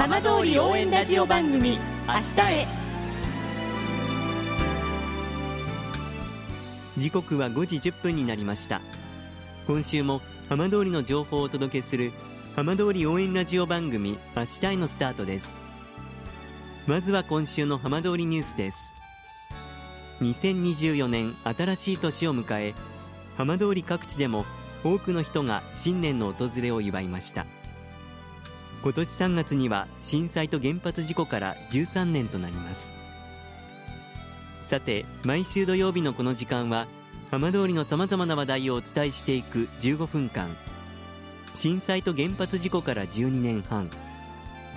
浜通り応援ラジオ番組明日へ。時刻は5時10分になりました。今週も浜通りの情報をお届けする浜通り応援ラジオ番組明日へのスタートです。まずは今週の浜通りニュースです。2024年新しい年を迎え浜通り各地でも多くの人が新年の訪れを祝いました。今年3月には震災と原発事故から13年となります。さて毎週土曜日のこの時間は浜通りのさまざまな話題をお伝えしていく15分間。震災と原発事故から12年半。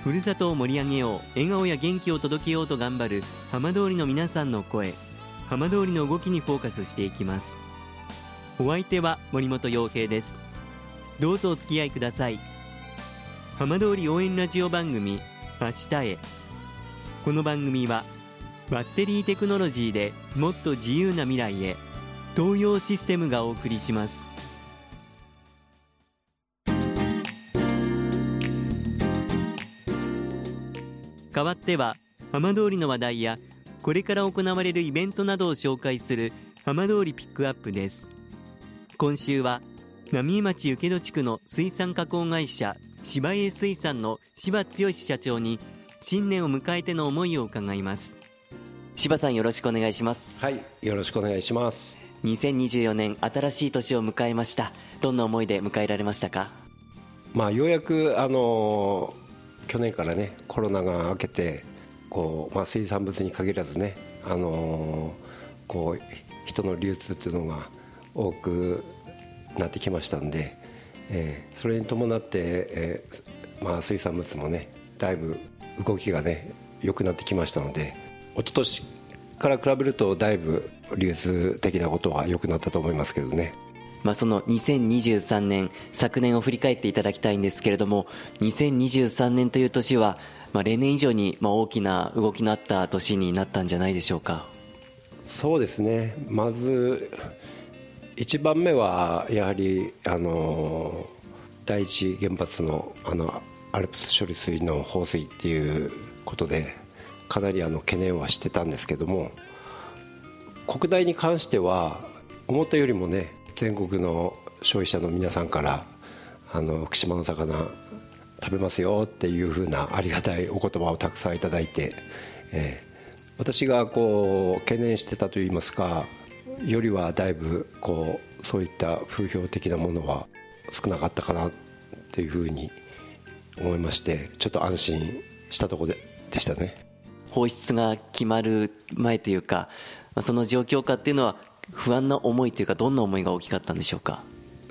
ふるさとを盛り上げよう笑顔や元気を届けようと頑張る浜通りの皆さんの声。浜通りの動きにフォーカスしていきます。お相手は森本洋平です。どうぞお付き合いください。浜通り応援ラジオ番組明日へこの番組はバッテリーテクノロジーでもっと自由な未来へ東洋システムがお送りします。代わっては浜通りの話題やこれから行われるイベントなどを紹介する浜通りピックアップです。今週は浪江町請戸地区の水産加工会社芝江水産の柴剛社長に新年を迎えての思いを伺います。柴さんよろしくお願いします。はいよろしくお願いします。2024年新しい年を迎えました。どんな思いで迎えられましたか？まあようやくあの去年からねコロナが明けてこう、まあ、水産物に限らずねあのこう人の流通っていうのが多くなってきましたんで、えー、それに伴って、えーまあ、水産物もねだいぶ動きがね良くなってきましたので一昨年から比べるとだいぶ流通的なことは良くなったと思いますけどね。まあ、その2023年昨年を振り返っていただきたいんですけれども2023年という年は、まあ、例年以上にまあ大きな動きのあった年になったんじゃないでしょうかそうですねまず1番目はやはりあの第一原発のあのアルプス処理水の放水っていうことでかなりあの懸念はしてたんですけども国内に関しては思ったよりもね全国の消費者の皆さんからあの福島の魚食べますよっていうふうなありがたいお言葉をたくさんいただいて、えー、私がこう懸念してたといいますかよりはだいぶこうそういった風評的なものは少なかったかなっていうふうに思いましてちょっと安心したところででしたね。放出が決まる前というかその状況下っていうのは不安な思いというかどんな思いが大きかったんでしょうか？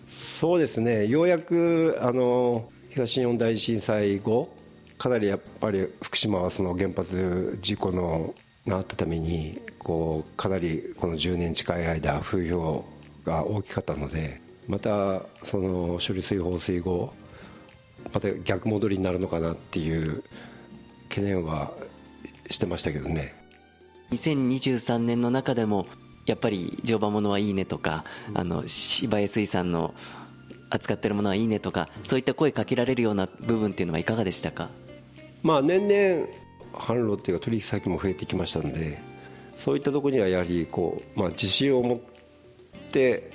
そうですね。ようやくあの東日本大震災後かなりやっぱり福島はその原発事故のがあったためにこうかなりこの10年近い間風評が大きかったのでまたその処理水放水後また逆戻りになるのかなっていう懸念はしてましたけどね。2023年の中でもやっぱり常磐ものはいいねとか、うん、あの芝江水産の扱ってるものはいいねとかそういった声かけられるような部分っていうのはいかがでしたか？まあ年々販路っていうか取引先も増えてきましたのでそういったところにはやはりこう、まあ、自信を持って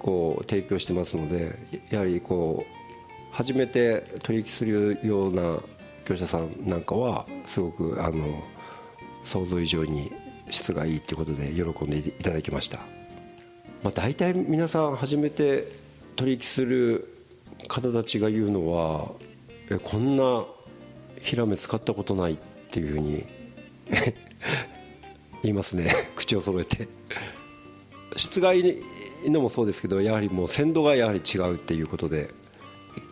こう提供してますのでやはりこう初めて取引するような業者さんなんかはすごくあの想像以上に質がいいということで喜んでいただきました、まあ、大体皆さん初めて取引する方たちが言うのはえこんなヒラメ使ったことないっていうふうに言いますね。口を揃えて。質がいいのもそうですけどやはりもう鮮度がやはり違うっていうことで。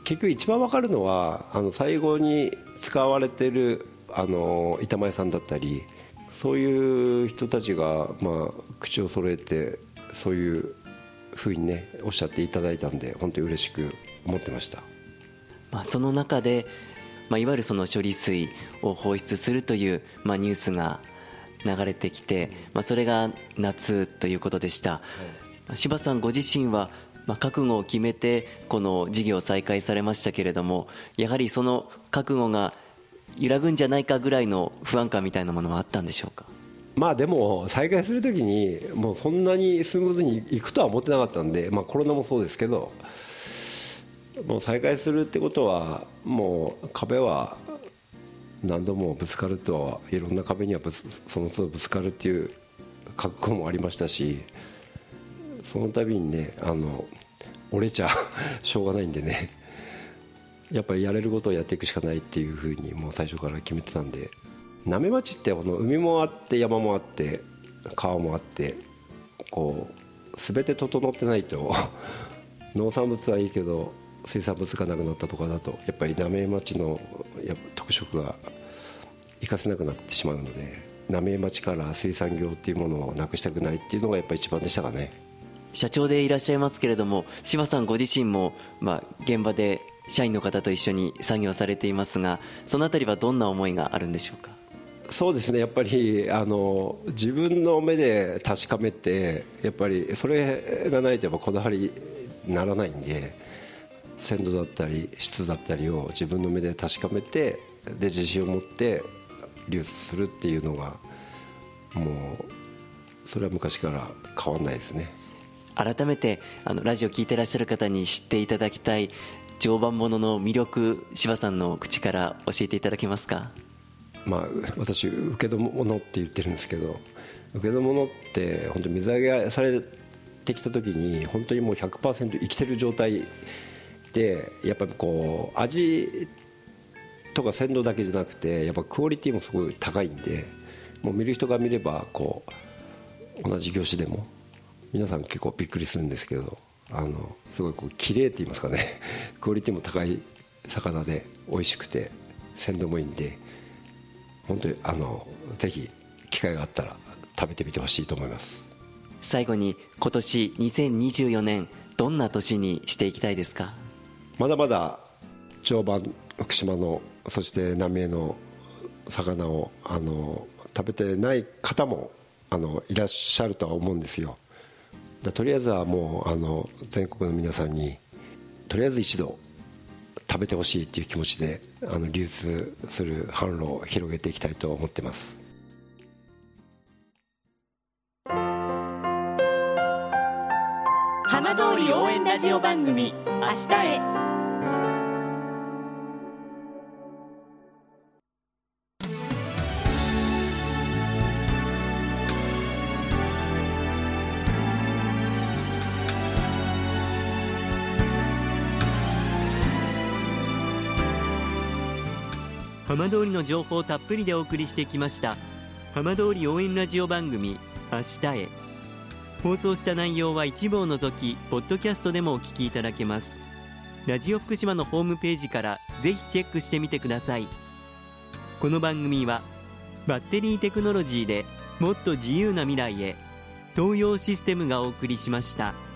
結局一番分かるのはあの最後に使われてるあの板前さんだったりそういう人たちが、まあ、口を揃えてそういうふうにねおっしゃっていただいたんで本当に嬉しく思ってました、まあ、その中で、まあ、いわゆるその処理水を放出するという、まあ、ニュースが流れてきて、まあ、それが夏ということでした、はい、柴さんご自身はまあ、覚悟を決めてこの事業を再開されましたけれどもやはりその覚悟が揺らぐんじゃないかぐらいの不安感みたいなものはあったんでしょうか？まあでも再開するときにもうそんなにスムーズにいくとは思ってなかったんで、まあ、コロナもそうですけどもう再開するってことはもう壁は何度もぶつかるとはいろんな壁にはぶつその都度ぶつかるっていう覚悟もありましたしその度にねあの折れちゃしょうがないんでね やっぱりやれることをやっていくしかないっていうふうにもう最初から決めてたんで浪江町ってこの海もあって山もあって川もあってこう全て整ってないと 農産物はいいけど水産物がなくなったとかだとやっぱり浪江町のや特色が生かせなくなってしまうので浪江町から水産業っていうものをなくしたくないっていうのがやっぱり一番でしたかね。社長でいらっしゃいますけれども柴さんご自身も、まあ、現場で社員の方と一緒に作業されていますがそのあたりはどんな思いがあるんでしょうか？そうですね。やっぱりあの自分の目で確かめてやっぱりそれがないとやっぱこだわりにならないんで鮮度だったり質だったりを自分の目で確かめてで自信を持って流通するっていうのがもうそれは昔から変わらないですね。改めてあのラジオ聞いてらっしゃる方に知っていただきたい常磐ものの魅力柴さんの口から教えていただけますか？まあ、私受け止物って言ってるんですけど受け止物って本当水揚げされてきた時に本当にもう100%生きてる状態でやっぱりこう味とか鮮度だけじゃなくてやっぱクオリティもすごい高いんでもう見る人が見ればこう同じ業種でも皆さん結構びっくりするんですけどあのすごいこう綺麗って言いますかね。クオリティも高い魚で美味しくて鮮度もいいんで本当にあのぜひ機会があったら食べてみてほしいと思います。最後に今年2024年どんな年にしていきたいですか？まだまだ常磐福島のそして浪江の魚をあの食べてない方もあのいらっしゃるとは思うんですよ。とりあえずはもうあの全国の皆さんにとりあえず一度食べてほしいっていう気持ちであの流通する販路を広げていきたいと思ってます。ラジオ番組「明日へ」浜通りの情報をたっぷりでお送りしてきました。浜通り応援ラジオ番組明日へ。放送した内容は一部を除きポッドキャストでもお聞きいただけますラジオ福島のホームページからぜひチェックしてみてくださいこの番組はバッテリーテクノロジーでもっと自由な未来へ東洋システムがお送りしました。